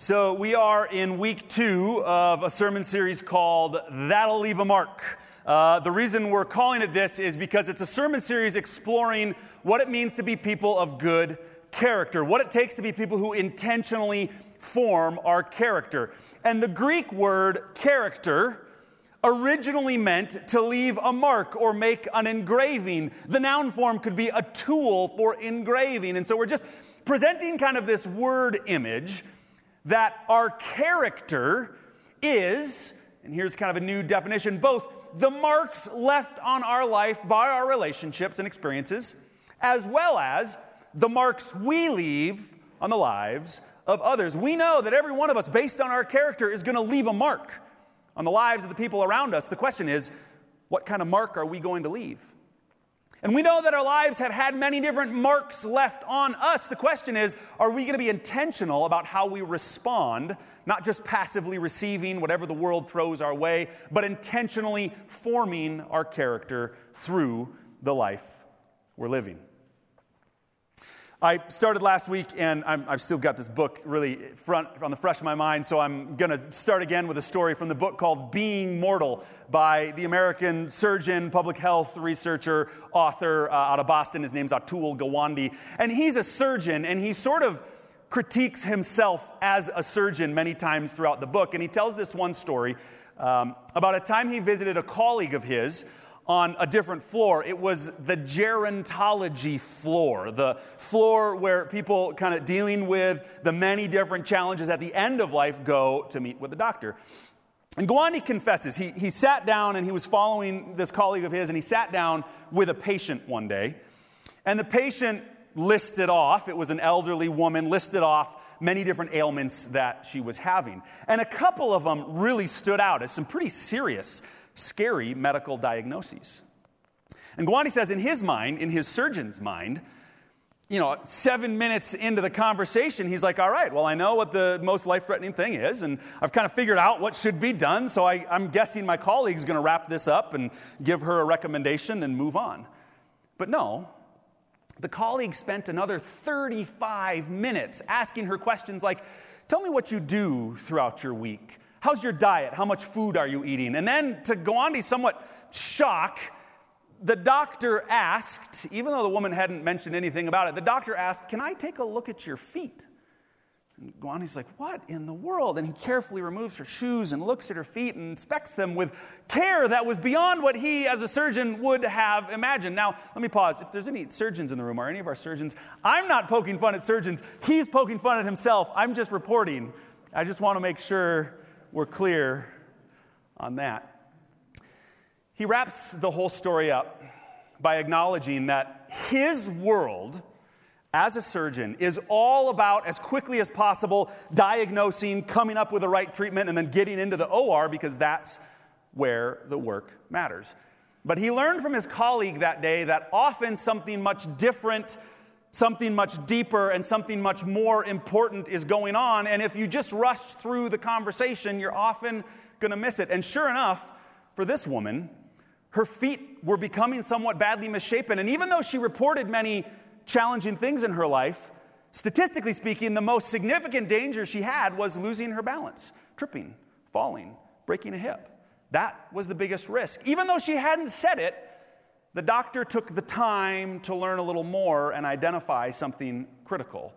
So, we are in week two of a sermon series called That'll Leave a Mark. Uh, the reason we're calling it this is because it's a sermon series exploring what it means to be people of good character, what it takes to be people who intentionally form our character. And the Greek word character originally meant to leave a mark or make an engraving. The noun form could be a tool for engraving. And so we're just presenting kind of this word image that our character is, and here's kind of a new definition, both the marks left on our life by our relationships and experiences, as well as the marks we leave on the lives of others. We know that every one of us, based on our character, is going to leave a mark on the lives of the people around us. The question is, what kind of mark are we going to leave? And we know that our lives have had many different marks left on us. The question is are we going to be intentional about how we respond, not just passively receiving whatever the world throws our way, but intentionally forming our character through the life we're living? I started last week, and i have still got this book really front on the fresh of my mind. So I'm going to start again with a story from the book called "Being Mortal" by the American surgeon, public health researcher, author uh, out of Boston. His name's Atul Gawande, and he's a surgeon, and he sort of critiques himself as a surgeon many times throughout the book. And he tells this one story um, about a time he visited a colleague of his on a different floor. It was the gerontology floor, the floor where people kind of dealing with the many different challenges at the end of life go to meet with the doctor. And Gawande confesses, he, he sat down and he was following this colleague of his, and he sat down with a patient one day. And the patient listed off, it was an elderly woman, listed off many different ailments that she was having. And a couple of them really stood out as some pretty serious scary medical diagnoses. And Gawande says, in his mind, in his surgeon's mind, you know, seven minutes into the conversation, he's like, all right, well, I know what the most life threatening thing is, and I've kind of figured out what should be done, so I, am guessing my colleague's going to wrap this up and give her a recommendation and move on. But no, the colleague spent another 35 minutes asking her questions like, tell me what you do throughout your week. How's your diet? How much food are you eating? And then, to Gawande's somewhat shock, the doctor asked, even though the woman hadn't mentioned anything about it, the doctor asked, Can I take a look at your feet? And Gawande's like, What in the world? And he carefully removes her shoes and looks at her feet and inspects them with care that was beyond what he, as a surgeon, would have imagined. Now, let me pause. If there's any surgeons in the room or any of our surgeons, I'm not poking fun at surgeons. He's poking fun at himself. I'm just reporting. I just want to make sure we're clear on that. He wraps the whole story up by acknowledging that his world as a surgeon is all about as quickly as possible diagnosing, coming up with the right treatment, and then getting into the OR because that's where the work matters. But he learned from his colleague that day that often something much different something much deeper and something much more important is going on. And if you just rush through the conversation, you're often going to miss it. And sure enough, for this woman, her feet were becoming somewhat badly misshapen. And even though she reported many challenging things in her life, statistically speaking, the most significant danger she had was losing her balance, tripping, falling, breaking a hip. That was the biggest risk. Even though she hadn't said it, the doctor took the time to learn a little more and identify something critical.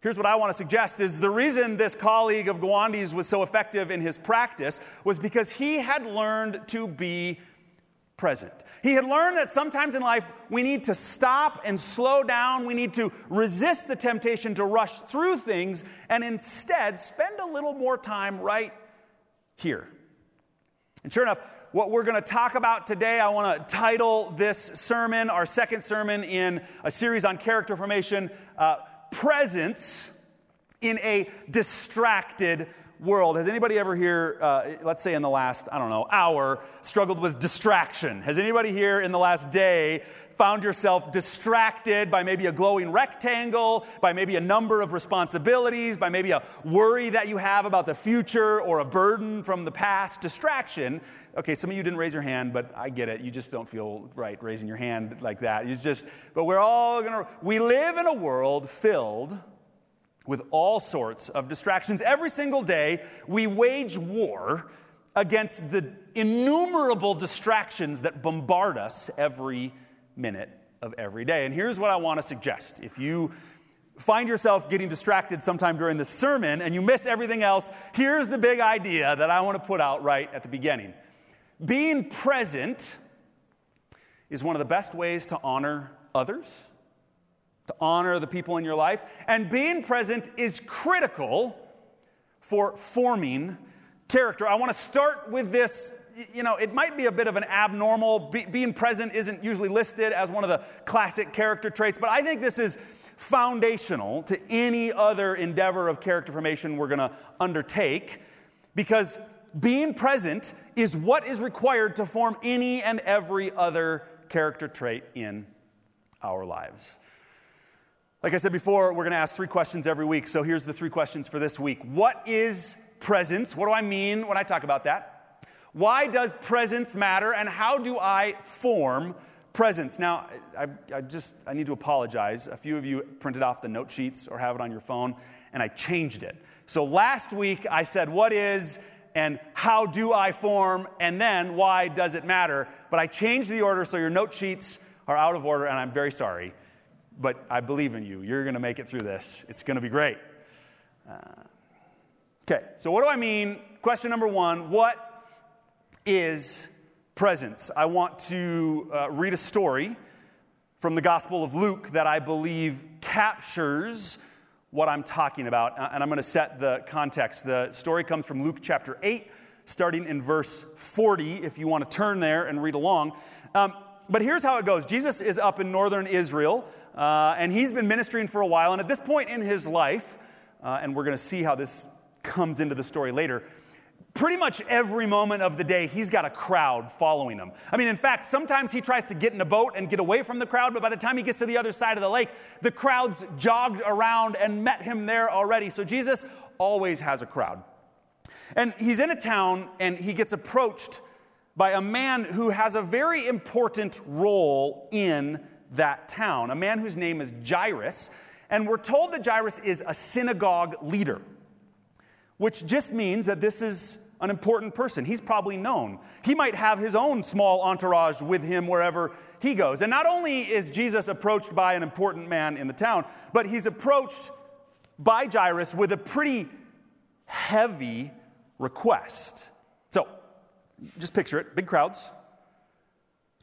Here's what I want to suggest is the reason this colleague of Gawande's was so effective in his practice was because he had learned to be present. He had learned that sometimes in life we need to stop and slow down. We need to resist the temptation to rush through things and instead spend a little more time right here. And sure enough, what we're going to talk about today. I want to title this sermon, our second sermon in a series on character formation, uh, Presence in a Distracted World. Has anybody ever here, uh, let's say in the last, I don't know, hour, struggled with distraction? Has anybody here in the last day found yourself distracted by maybe a glowing rectangle, by maybe a number of responsibilities, by maybe a worry that you have about the future or a burden from the past, distraction. Okay, some of you didn't raise your hand, but I get it. You just don't feel right raising your hand like that. It's just, but we're all gonna, we live in a world filled with all sorts of distractions. Every single day, we wage war against the innumerable distractions that bombard us every minute of every day. And here's what I want to suggest. If you find yourself getting distracted sometime during the sermon and you miss everything else, here's the big idea that I want to put out right at the beginning. Being present is one of the best ways to honor others, to honor the people in your life, and being present is critical for forming character. I want to start with this. You know, it might be a bit of an abnormal. Be, being present isn't usually listed as one of the classic character traits, but I think this is foundational to any other endeavor of character formation we're going to undertake because being present is what is required to form any and every other character trait in our lives. Like I said before, we're going to ask three questions every week. So here's the three questions for this week What is presence? What do I mean when I talk about that? Why does presence matter? And how do I form presence. Now, I, I, just I need to apologize. A few of you printed off the note sheets or have it on your phone, and I changed it. So last week I said, "What is?" and "How do I form?" and then "Why does it matter?" But I changed the order, so your note sheets are out of order, and I'm very sorry. But I believe in you. You're going to make it through this. It's going to be great. Uh, okay, so what do I mean? Question number one: What is presence. I want to uh, read a story from the Gospel of Luke that I believe captures what I'm talking about, uh, and I'm going to set the context. The story comes from Luke chapter 8, starting in verse 40, if you want to turn there and read along. Um, but here's how it goes Jesus is up in northern Israel, uh, and he's been ministering for a while. And at this point in his life, uh, and we're going to see how this comes into the story later, pretty much every moment of the day, he's got a crowd following him. I mean, in fact, sometimes he tries to get in a boat and get away from the crowd, but by the time he gets to the other side of the lake, the crowds jogged around and met him there already. So Jesus always has a crowd. And he's in a town and he gets approached by a man who has a very important role in that town, a man whose name is Jairus. And we're told that Jairus is a synagogue leader, which just means that this is an important person. He's probably known. He might have his own small entourage with him wherever he goes. And not only is Jesus approached by an important man in the town, but he's approached by Jairus with a pretty heavy request. Just picture it big crowds.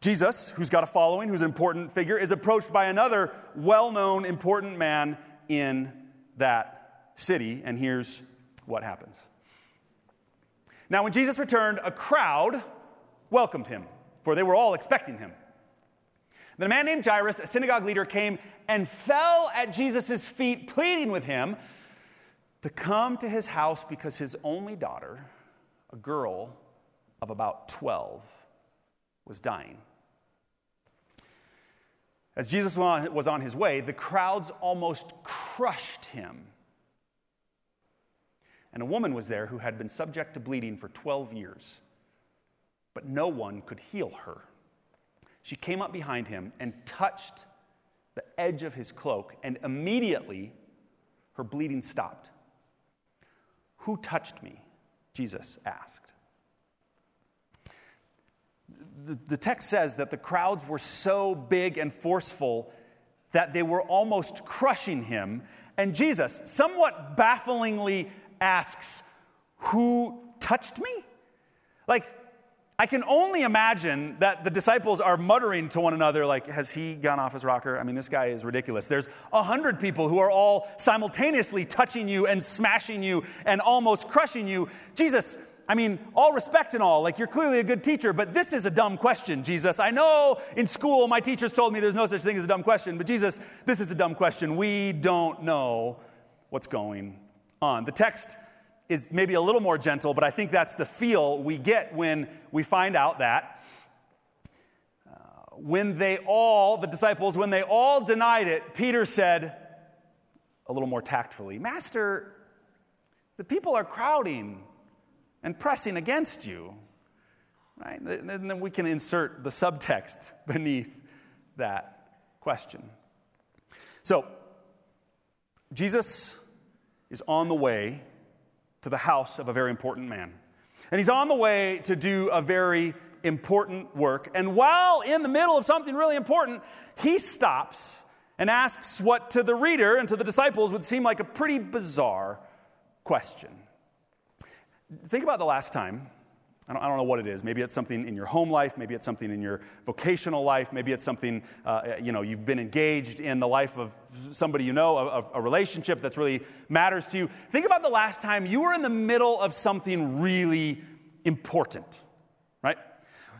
Jesus, who's got a following, who's an important figure, is approached by another well known, important man in that city. And here's what happens. Now, when Jesus returned, a crowd welcomed him, for they were all expecting him. Then a man named Jairus, a synagogue leader, came and fell at Jesus' feet, pleading with him to come to his house because his only daughter, a girl of about 12, was dying. As Jesus was on his way, the crowds almost crushed him and a woman was there who had been subject to bleeding for 12 years, but no one could heal her. She came up behind him and touched the edge of his cloak, and immediately her bleeding stopped. Who touched me? Jesus asked. The, the, text says that the crowds were so big and forceful that they were almost crushing him. And Jesus, somewhat bafflingly asks, Who touched me? Like, I can only imagine that the disciples are muttering to one another, like, has he gone off his rocker? I mean, this guy is ridiculous. There's a hundred people who are all simultaneously touching you and smashing you and almost crushing you. Jesus, I mean, all respect and all, like, you're clearly a good teacher, but this is a dumb question, Jesus. I know in school my teachers told me there's no such thing as a dumb question, but Jesus, this is a dumb question. We don't know what's going on. The text is maybe a little more gentle, but I think that's the feel we get when we find out that uh, when they all, the disciples, when they all denied it, Peter said, a little more tactfully, Master, the people are crowding and pressing against you. Right? And then we can insert the subtext beneath that question. So, Jesus is on the way to the house of a very important man. And he's on the way to do a very important work. And while in the middle of something really important, he stops and asks what to the reader and to the disciples would seem like a pretty bizarre question. Think about the last time. I don't, I don't, know what it is. Maybe it's something in your home life. Maybe it's something in your vocational life. Maybe it's something, uh, you know, you've been engaged in the life of somebody you know, a, a relationship that's really matters to you. Think about the last time you were in the middle of something really important?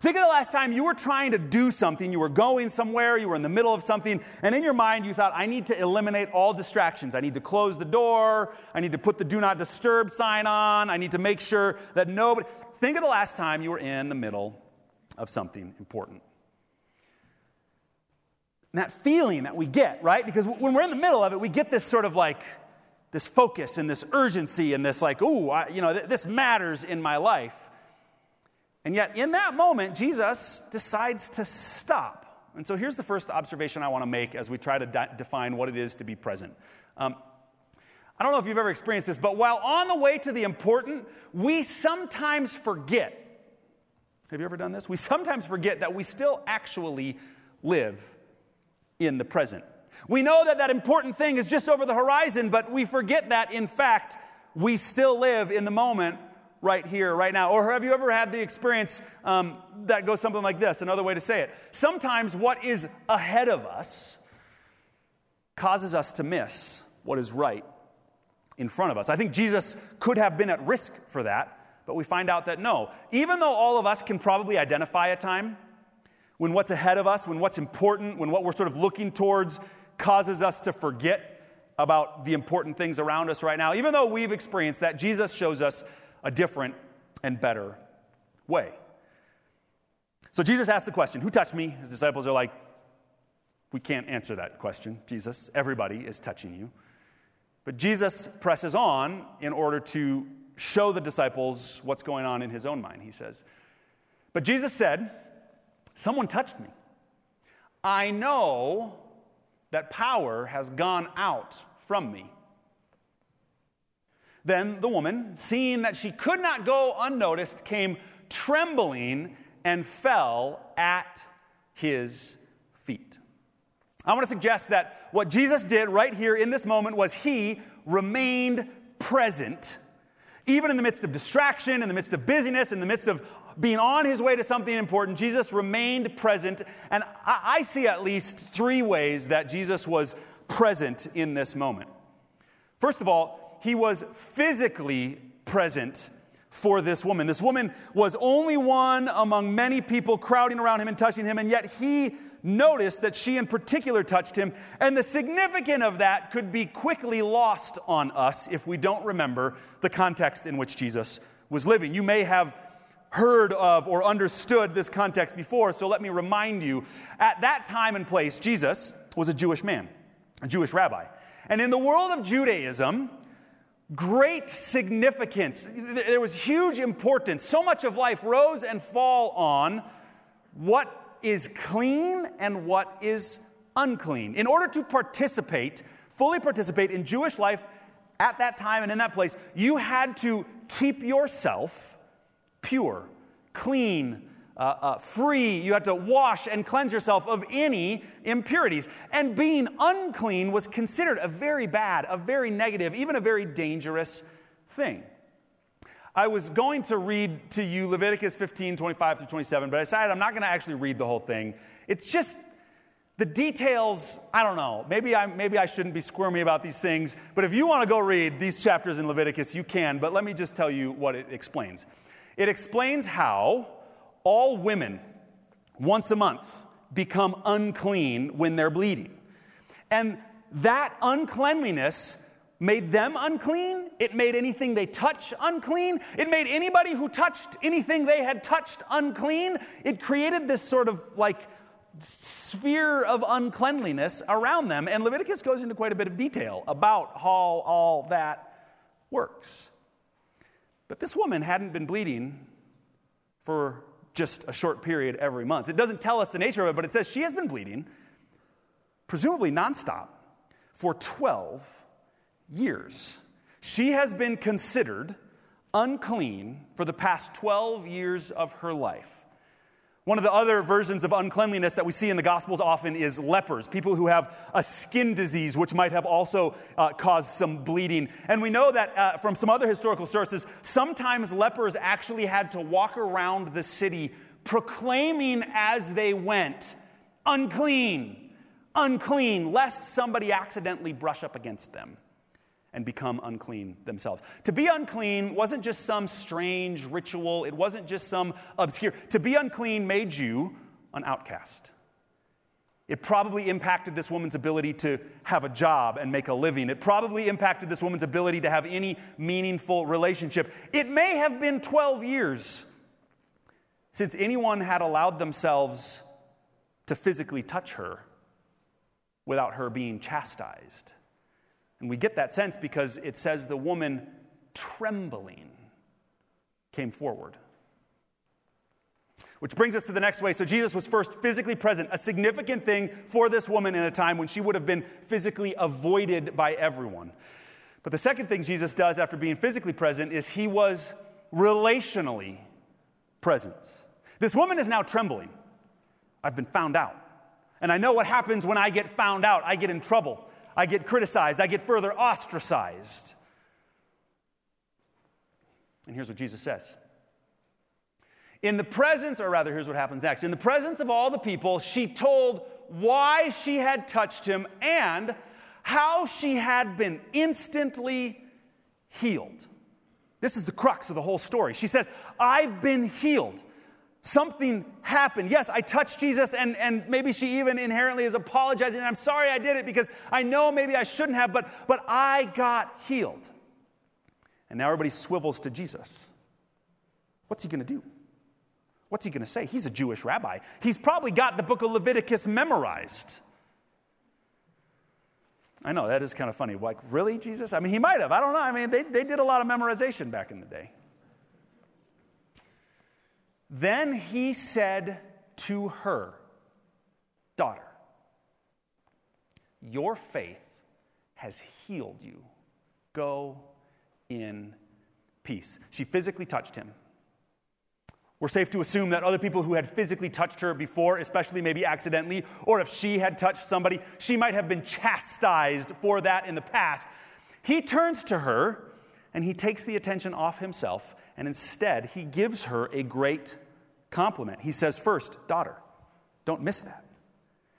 Think of the last time you were trying to do something, you were going somewhere, you were in the middle of something, and in your mind you thought, I need to eliminate all distractions. I need to close the door, I need to put the do not disturb sign on, I need to make sure that nobody. Think of the last time you were in the middle of something important. And that feeling that we get, right? Because when we're in the middle of it, we get this sort of like, this focus and this urgency and this like, ooh, you know, th- this matters in my life. And yet, in that moment, Jesus decides to stop. And so, here's the first observation I want to make as we try to de- define what it is to be present. Um, I don't know if you've ever experienced this, but while on the way to the important, we sometimes forget. Have you ever done this? We sometimes forget that we still actually live in the present. We know that that important thing is just over the horizon, but we forget that, in fact, we still live in the moment right here, right now? Or have you ever had the experience um, that goes something like this? Another way to say it. Sometimes what is ahead of us causes us to miss what is right in front of us. I think Jesus could have been at risk for that, but we find out that no. Even though all of us can probably identify a time when what's ahead of us, when what's important, when what we're sort of looking towards causes us to forget about the important things around us right now, even though we've experienced that, Jesus shows us a different and better way. So Jesus asked the question Who touched me? His disciples are like, We can't answer that question, Jesus. Everybody is touching you. But Jesus presses on in order to show the disciples what's going on in his own mind, he says. But Jesus said, Someone touched me. I know that power has gone out from me. Then the woman, seeing that she could not go unnoticed, came trembling and fell at his feet. I want to suggest that what Jesus did right here in this moment was he remained present, even in the midst of distraction, in the midst of busyness, in the midst of being on his way to something important. Jesus remained present. And I, see at least three ways that Jesus was present in this moment. First of all, he was physically present for this woman. This woman was only one among many people crowding around him and touching him, and yet he noticed that she in particular touched him. And the significance of that could be quickly lost on us if we don't remember the context in which Jesus was living. You may have heard of or understood this context before, so let me remind you. At that time and place, Jesus was a Jewish man, a Jewish rabbi. And in the world of Judaism, great significance. There was huge importance. So much of life rose and fall on what is clean and what is unclean. In order to participate, fully participate in Jewish life at that time and in that place, you had to keep yourself pure, clean, uh, uh, free. You had to wash and cleanse yourself of any impurities. And being unclean was considered a very bad, a very negative, even a very dangerous thing. I was going to read to you Leviticus 15, 25 through 27, but I decided I'm not going to actually read the whole thing. It's just the details, I don't know. Maybe I, maybe I shouldn't be squirmy about these things, but if you want to go read these chapters in Leviticus, you can. But let me just tell you what it explains. It explains how all women, once a month, become unclean when they're bleeding. And that uncleanliness made them unclean. It made anything they touch unclean. It made anybody who touched anything they had touched unclean. It created this sort of like sphere of uncleanliness around them. And Leviticus goes into quite a bit of detail about how all that works. But this woman hadn't been bleeding for just a short period every month. It doesn't tell us the nature of it, but it says she has been bleeding, presumably nonstop, for 12 years. She has been considered unclean for the past 12 years of her life. One of the other versions of uncleanliness that we see in the Gospels often is lepers, people who have a skin disease, which might have also uh, caused some bleeding. And we know that uh, from some other historical sources, sometimes lepers actually had to walk around the city proclaiming as they went, unclean, unclean, lest somebody accidentally brush up against them and become unclean themselves. To be unclean wasn't just some strange ritual, it wasn't just some obscure. To be unclean made you an outcast. It probably impacted this woman's ability to have a job and make a living. It probably impacted this woman's ability to have any meaningful relationship. It may have been 12 years since anyone had allowed themselves to physically touch her without her being chastised. And we get that sense because it says the woman trembling came forward. Which brings us to the next way. So, Jesus was first physically present, a significant thing for this woman in a time when she would have been physically avoided by everyone. But the second thing Jesus does after being physically present is he was relationally present. This woman is now trembling. I've been found out. And I know what happens when I get found out. I get in trouble. I get criticized, I get further ostracized. And here's what Jesus says. In the presence, or rather, here's what happens next. In the presence of all the people, she told why she had touched him and how she had been instantly healed. This is the crux of the whole story. She says, I've been healed. Something happened. Yes, I touched Jesus, and, and maybe she even inherently is apologizing. I'm sorry I did it because I know maybe I shouldn't have, but, but I got healed. And now everybody swivels to Jesus. What's he going to do? What's he going to say? He's a Jewish rabbi. He's probably got the book of Leviticus memorized. I know, that is kind of funny. Like, really, Jesus? I mean, he might have. I don't know. I mean, they, they did a lot of memorization back in the day. Then he said to her, Daughter, your faith has healed you. Go in peace. She physically touched him. We're safe to assume that other people who had physically touched her before, especially maybe accidentally, or if she had touched somebody, she might have been chastised for that in the past. He turns to her and he takes the attention off himself, and instead he gives her a great compliment. He says, first, daughter. Don't miss that.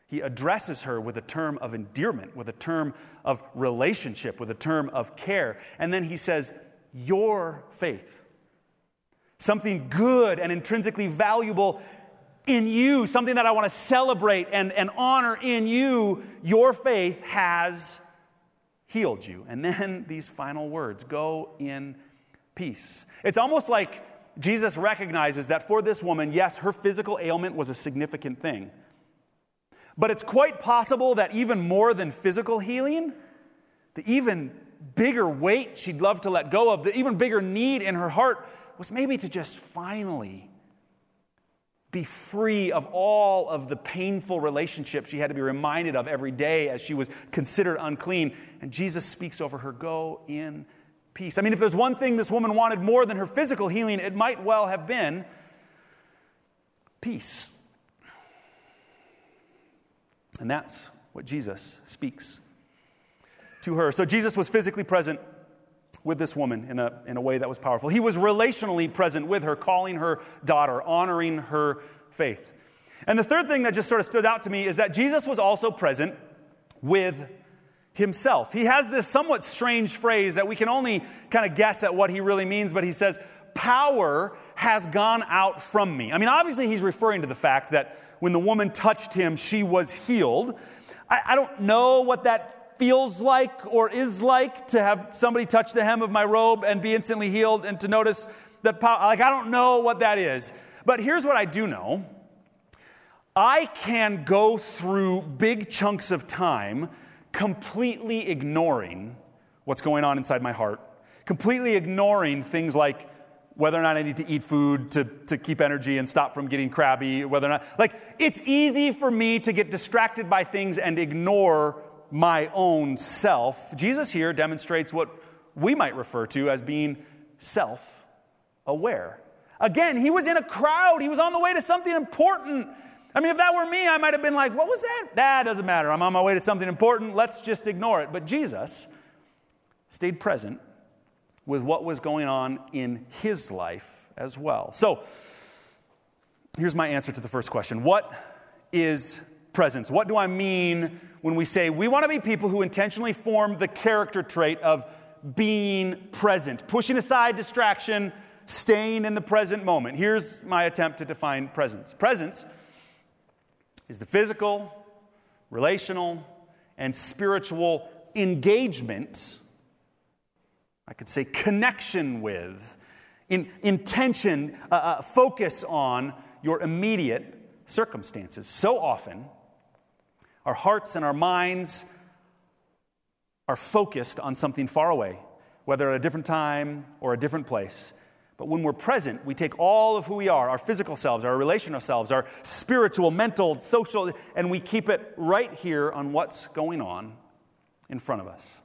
He addresses her with a term of endearment, with a term of relationship, with a term of care. And then he says, Your faith. Something good and intrinsically valuable in you, something that I want to celebrate and, and honor in you. Your faith has healed you. And then these final words go in peace. It's almost like Jesus recognizes that for this woman, yes, her physical ailment was a significant thing. But it's quite possible that even more than physical healing, the even bigger weight she'd love to let go of, the even bigger need in her heart was maybe to just finally be free of all of the painful relationships she had to be reminded of every day as she was considered unclean. And Jesus speaks over her Go in peace. I mean, if there's one thing this woman wanted more than her physical healing, it might well have been peace. And that's what Jesus speaks to her. So Jesus was physically present with this woman in a, in a way that was powerful. He was relationally present with her, calling her daughter, honoring her faith. And the third thing that just sort of stood out to me is that Jesus was also present with himself. He has this somewhat strange phrase that we can only kind of guess at what he really means, but he says, Power has gone out from me. I mean, obviously, he's referring to the fact that when the woman touched him, she was healed. I, I don't know what that feels like or is like to have somebody touch the hem of my robe and be instantly healed and to notice that power. Like, I don't know what that is. But here's what I do know I can go through big chunks of time completely ignoring what's going on inside my heart, completely ignoring things like whether or not I need to eat food to, to keep energy and stop from getting crabby, whether or not, like, it's easy for me to get distracted by things and ignore my own self. Jesus here demonstrates what we might refer to as being self aware. Again, he was in a crowd, he was on the way to something important. I mean, if that were me, I might have been like, What was that? That doesn't matter. I'm on my way to something important. Let's just ignore it. But Jesus stayed present with what was going on in his life as well. So, here's my answer to the first question What is presence? What do I mean when we say we want to be people who intentionally form the character trait of being present, pushing aside distraction, staying in the present moment? Here's my attempt to define presence presence is the physical, relational, and spiritual engagement. I could say connection with, in, intention, uh, uh, focus on your immediate circumstances. So often, our hearts and our minds are focused on something far away, whether at a different time or a different place. But when we're present, we take all of who we are, our physical selves, our relational selves, our spiritual, mental, social, and we keep it right here on what's going on in front of us.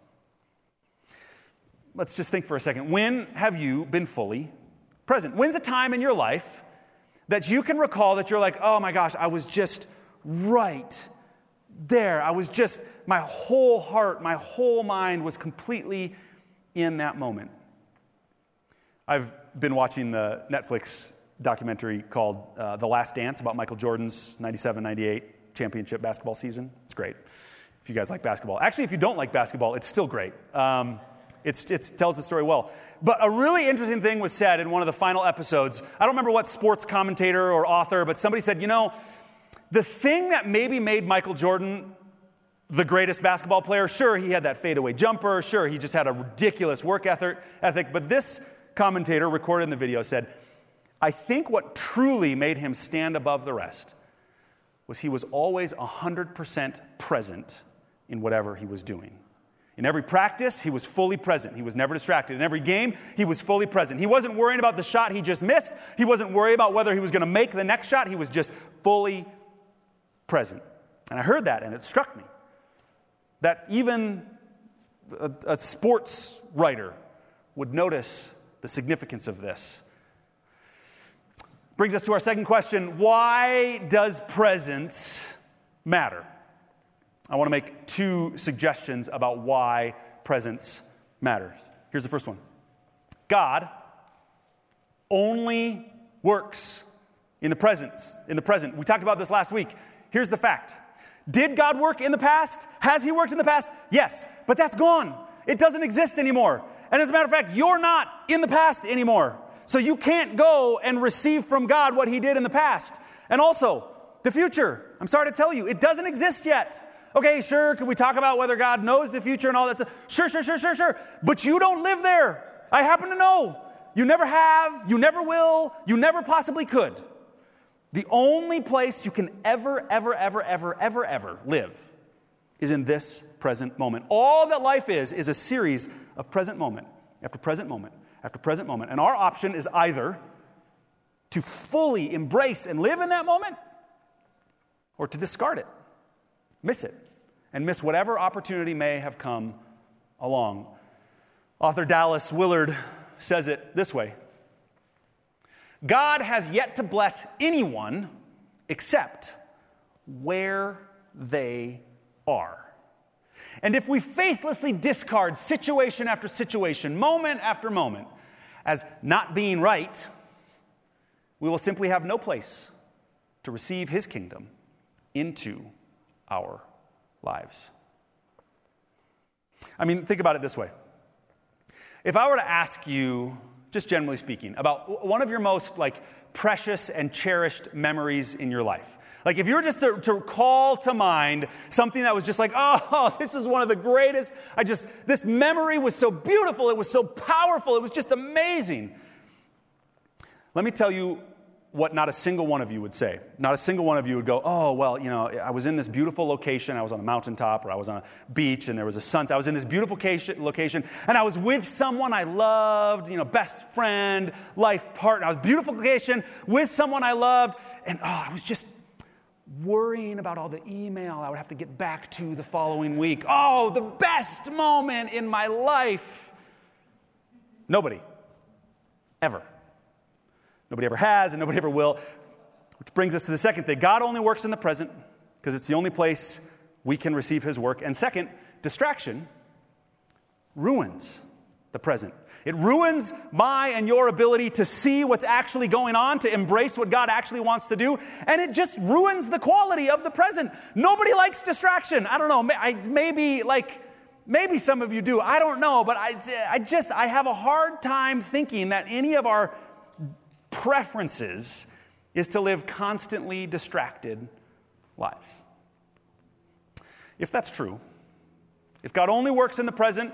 Let's just think for a second. When have you been fully present? When's a time in your life that you can recall that you're like, oh my gosh, I was just right there. I was just, my whole heart, my whole mind was completely in that moment. I've been watching the Netflix documentary called uh, The Last Dance about Michael Jordan's 97 98 championship basketball season. It's great. If you guys like basketball. Actually, if you don't like basketball, it's still great. Um, it tells the story well. But a really interesting thing was said in one of the final episodes. I don't remember what sports commentator or author, but somebody said, you know, the thing that maybe made Michael Jordan the greatest basketball player, sure, he had that fadeaway jumper, sure, he just had a ridiculous work ethic, but this commentator recorded in the video said, I think what truly made him stand above the rest was he was always 100% present in whatever he was doing. In every practice, he was fully present. He was never distracted. In every game, he was fully present. He wasn't worrying about the shot he just missed. He wasn't worried about whether he was going to make the next shot. He was just fully present. And I heard that and it struck me that even a, a sports writer would notice the significance of this. Brings us to our second question why does presence matter? I want to make two suggestions about why presence matters. Here's the first one God only works in the present. In the present. We talked about this last week. Here's the fact. Did God work in the past? Has He worked in the past? Yes, but that's gone. It doesn't exist anymore. And as a matter of fact, you're not in the past anymore. So you can't go and receive from God what He did in the past. And also, the future. I'm sorry to tell you, it doesn't exist yet. Okay, sure, can we talk about whether God knows the future and all that stuff? Sure, sure, sure, sure, sure. But you don't live there. I happen to know. You never have, you never will, you never possibly could. The only place you can ever, ever, ever, ever, ever, ever live is in this present moment. All that life is, is a series of present moment after present moment after present moment. And our option is either to fully embrace and live in that moment or to discard it miss it and miss whatever opportunity may have come along. Author Dallas Willard says it this way God has yet to bless anyone except where they are. And if we faithlessly discard situation after situation, moment after moment, as not being right, we will simply have no place to receive his kingdom into our lives. I mean, think about it this way. If I were to ask you, just generally speaking, about one of your most like precious and cherished memories in your life, like if you were just to, to call to mind something that was just like, oh, this is one of the greatest, I just, this memory was so beautiful, it was so powerful, it was just amazing. Let me tell you what not a single one of you would say. Not a single one of you would go, oh, well, you know, I was in this beautiful location. I was on a mountaintop or I was on a beach and there was a sunset. I was in this beautiful location and I was with someone I loved, you know, best friend, life partner. I was beautiful location with someone I loved and oh, I was just worrying about all the email I would have to get back to the following week. Oh, the best moment in my life. Nobody. Ever. Nobody ever has, and nobody ever will. Which brings us to the second thing God only works in the present because it's the only place we can receive his work. And second, distraction ruins the present. It ruins my and your ability to see what's actually going on, to embrace what God actually wants to do, and it just ruins the quality of the present. Nobody likes distraction. I don't know, maybe like maybe some of you do. I don't know, but I, I just I have a hard time thinking that any of our preferences is to live constantly distracted lives. If that's true, if God only works in the present,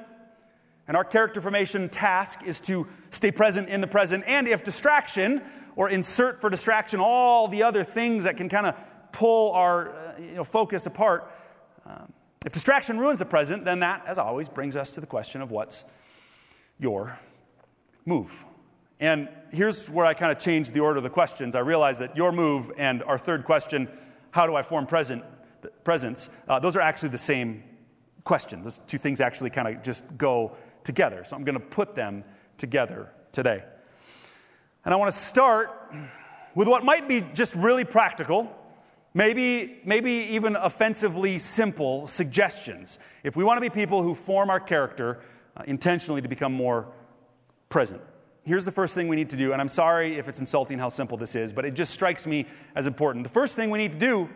and our character formation task is to stay present in the present, and if distraction, or insert for distraction all the other things that can kind of pull our uh, you know, focus apart, um, if distraction ruins the present, then that, as always, brings us to the question of what's your move. And here's where I kind of changed the order of the questions. I realized that your move and our third question, how do I form present, presence, uh, those are actually the same question. Those two things actually kind of just go together. So I'm going to put them together today. And I want to start with what might be just really practical, maybe, maybe even offensively simple suggestions. If we want to be people who form our character uh, intentionally to become more present. Here's the first thing we need to do, and I'm sorry if it's insulting how simple this is, but it just strikes me as important. The first thing we need to do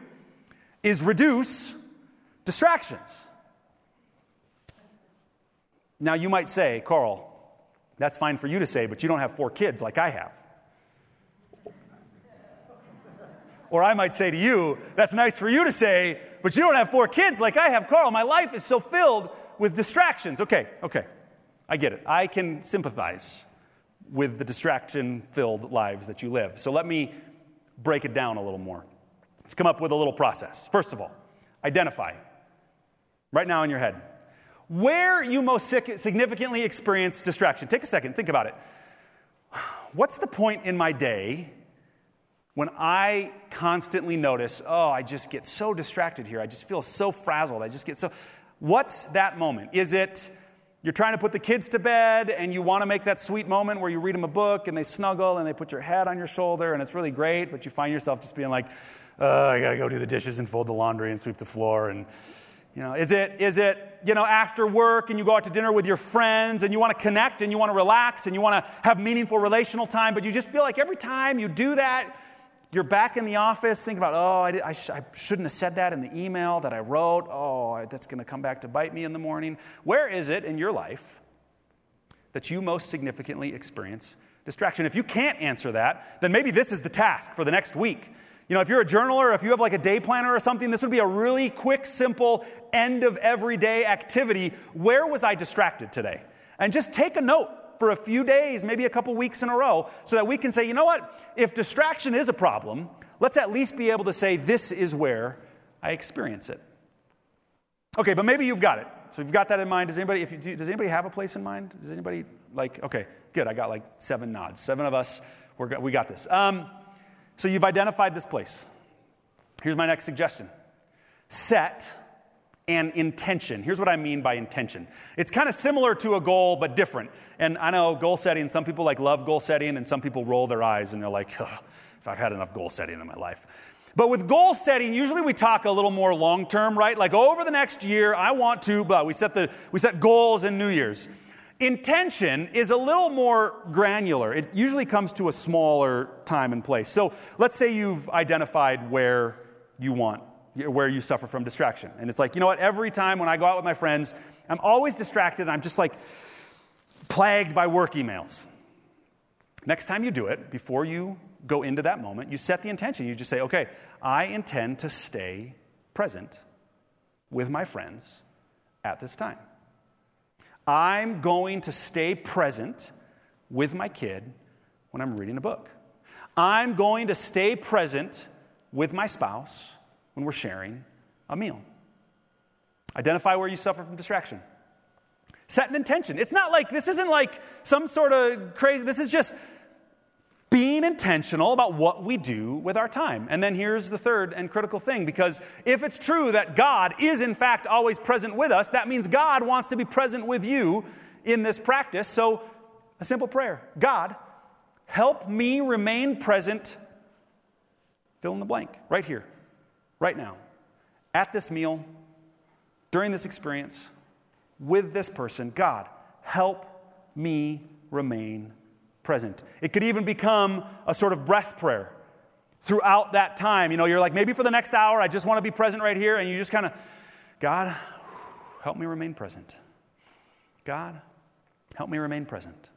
is reduce distractions. Now, you might say, Carl, that's fine for you to say, but you don't have four kids like I have. Or I might say to you, that's nice for you to say, but you don't have four kids like I have. Carl, my life is so filled with distractions. Okay, okay, I get it. I can sympathize with the distraction filled lives that you live. So let me break it down a little more. Let's come up with a little process. First of all, identify right now in your head where you most significantly experience distraction. Take a second, think about it. What's the point in my day when I constantly notice, oh, I just get so distracted here. I just feel so frazzled. I just get so. What's that moment? Is it you're trying to put the kids to bed and you want to make that sweet moment where you read them a book and they snuggle and they put your head on your shoulder and it's really great, but you find yourself just being like, oh, I got to go do the dishes and fold the laundry and sweep the floor and you know, is it, is it, you know, after work and you go out to dinner with your friends and you want to connect and you want to relax and you want to have meaningful relational time, but you just feel like every time you do that, you're back in the office thinking about, oh, I, I, sh- I shouldn't have said that in the email that I wrote. Oh, that's going to come back to bite me in the morning. Where is it in your life that you most significantly experience distraction? If you can't answer that, then maybe this is the task for the next week you know, if you're a journaler, if you have like a day planner or something, this would be a really quick, simple, end of everyday activity. Where was I distracted today? And just take a note for a few days, maybe a couple weeks in a row, so that we can say, you know what? If distraction is a problem, let's at least be able to say, this is where I experience it. Okay, but maybe you've got it. So you've got that in mind. Does anybody, if you, does anybody have a place in mind? Does anybody like, okay, good. I got like seven nods. Seven of us, we're, we got this. Um, so you've identified this place. Here's my next suggestion set an intention. Here's what I mean by intention. It's kind of similar to a goal, but different. And I know goal setting, some people like love goal setting, and some people roll their eyes and they're like, if I've had enough goal setting in my life. But with goal setting, usually we talk a little more long term, right? Like over the next year, I want to, but we set the we set goals in New Year's. Intention is a little more granular. It usually comes to a smaller time and place. So let's say you've identified where you want, where you suffer from distraction. And it's like, you know what, every time when I go out with my friends, I'm always distracted and I'm just like plagued by work emails. Next time you do it, before you go into that moment, you set the intention. You just say, okay, I intend to stay present with my friends at this time. I'm going to stay present with my kid when I'm reading a book. I'm going to stay present with my spouse when we're sharing a meal. Identify where you suffer from distraction. Set an intention. It's not like, this isn't like some sort of crazy, this is just being intentional about what we do with our time. And then here's the third and critical thing because if it's true that God is in fact always present with us, that means God wants to be present with you in this practice. So A simple prayer God, help me remain present. Fill in the blank, right here, right now, at this meal, during this experience, with this person. God, help me remain present. It could even become a sort of breath prayer throughout that time. You know, you're like, maybe for the next hour, I just want to be present right here. And you just kind of, God, help me remain present. God, help me remain present.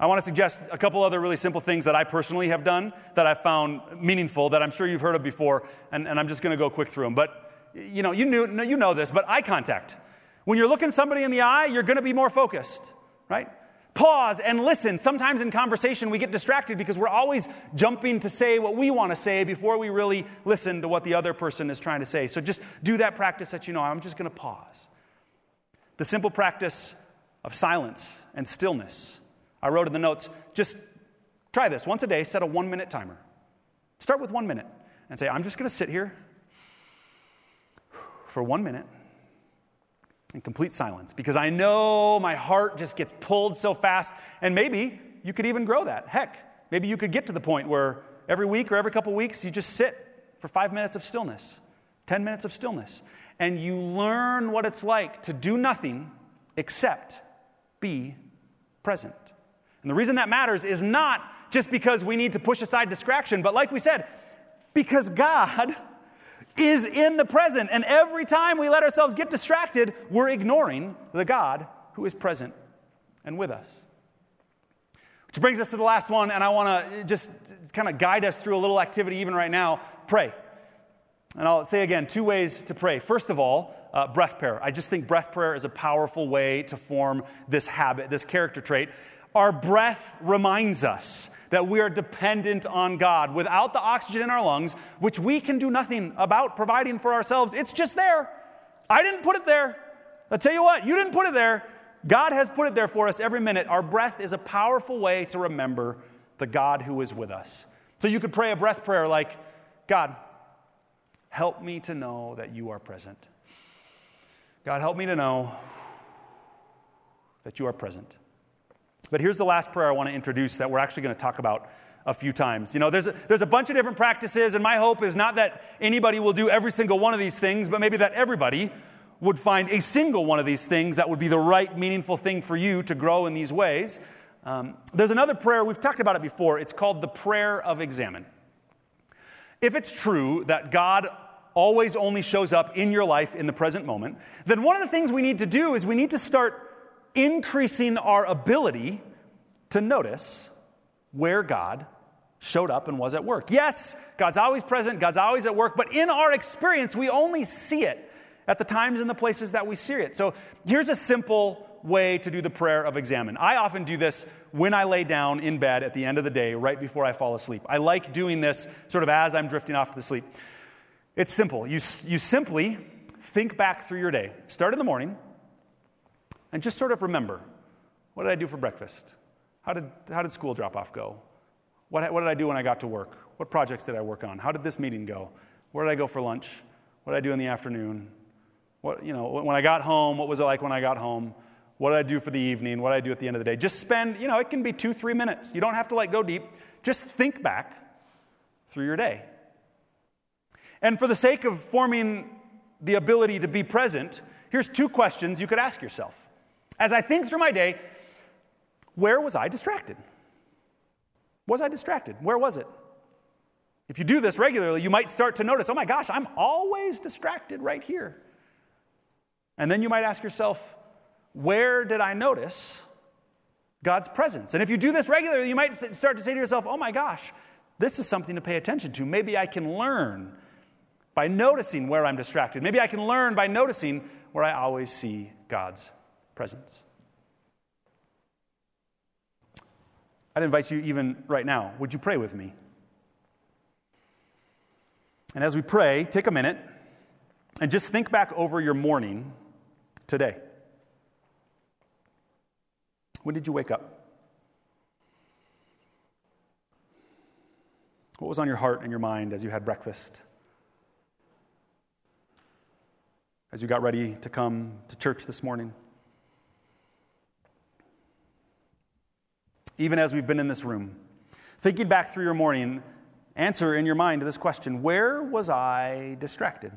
I want to suggest a couple other really simple things that I personally have done that I've found meaningful that I'm sure you've heard of before, and, and I'm just going to go quick through them. But you know, you, knew, you know this, but eye contact. When you're looking somebody in the eye, you're going to be more focused, right? Pause and listen. Sometimes in conversation, we get distracted because we're always jumping to say what we want to say before we really listen to what the other person is trying to say. So just do that practice that you know. I'm just going to pause. The simple practice of silence and stillness. I wrote in the notes just try this once a day, set a one minute timer. Start with one minute and say, I'm just going to sit here for one minute in complete silence because I know my heart just gets pulled so fast. And maybe you could even grow that. Heck, maybe you could get to the point where every week or every couple weeks you just sit for five minutes of stillness, 10 minutes of stillness, and you learn what it's like to do nothing except be present. And the reason that matters is not just because we need to push aside distraction, but like we said, because God is in the present. And every time we let ourselves get distracted, we're ignoring the God who is present and with us. Which brings us to the last one, and I want to just kind of guide us through a little activity even right now. Pray. And I'll say again two ways to pray. First of all, uh, breath prayer. I just think breath prayer is a powerful way to form this habit, this character trait. Our breath reminds us that we are dependent on God. Without the oxygen in our lungs, which we can do nothing about providing for ourselves, it's just there. I didn't put it there. I'll tell you what, you didn't put it there. God has put it there for us every minute. Our breath is a powerful way to remember the God who is with us. So you could pray a breath prayer like, God, help me to know that you are present. God, help me to know that you are present. But here's the last prayer I want to introduce that we're actually going to talk about a few times. You know, there's a, there's a bunch of different practices, and my hope is not that anybody will do every single one of these things, but maybe that everybody would find a single one of these things that would be the right, meaningful thing for you to grow in these ways. Um, there's another prayer, we've talked about it before. It's called the prayer of examen. If it's true that God always only shows up in your life in the present moment, then one of the things we need to do is we need to start increasing our ability to notice where God showed up and was at work. Yes, God's always present, God's always at work, but in our experience, we only see it at the times and the places that we see it. So here's a simple way to do the prayer of examen. I often do this when I lay down in bed at the end of the day, right before I fall asleep. I like doing this sort of as I'm drifting off to sleep. It's simple. You, you simply think back through your day. Start in the morning and just sort of remember what did I do for breakfast? How did, how did school drop off go? What, what did I do when I got to work? What projects did I work on? How did this meeting go? Where did I go for lunch? What did I do in the afternoon? What, you know, when I got home, what was it like when I got home? What did I do for the evening? What did I do at the end of the day? Just spend, you know, it can be two, three minutes. You don't have to like go deep. Just think back through your day. And for the sake of forming the ability to be present, here's two questions you could ask yourself. As I think through my day, where was I distracted? Was I distracted? Where was it? If you do this regularly, you might start to notice, oh my gosh, I'm always distracted right here. And then you might ask yourself, where did I notice God's presence? And if you do this regularly, you might start to say to yourself, oh my gosh, this is something to pay attention to. Maybe I can learn by noticing where I'm distracted. Maybe I can learn by noticing where I always see God's presence. I'd invite you, even right now, would you pray with me? And as we pray, take a minute and just think back over your morning today. When did you wake up? What was on your heart and your mind as you had breakfast? As you got ready to come to church this morning? Even as we've been in this room. Thinking back through your morning, answer in your mind to this question Where was I distracted?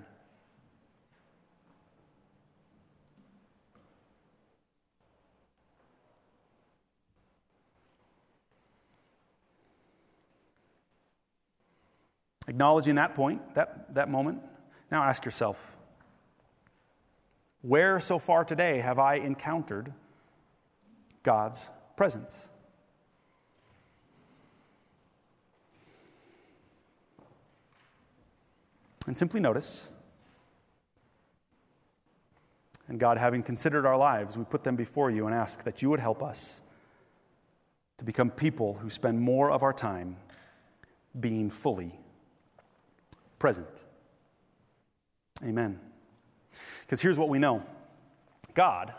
Acknowledging that point, that, that moment, now ask yourself where so far today have I encountered God's presence? And simply notice. And God, having considered our lives, we put them before you and ask that you would help us to become people who spend more of our time being fully present. Amen. Because here's what we know God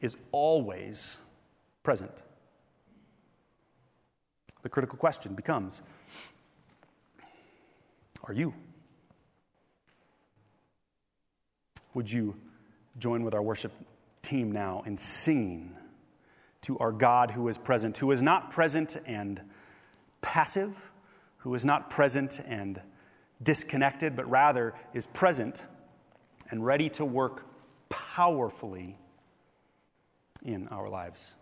is always present. The critical question becomes Are you? Would you join with our worship team now in singing to our God who is present, who is not present and passive, who is not present and disconnected, but rather is present and ready to work powerfully in our lives?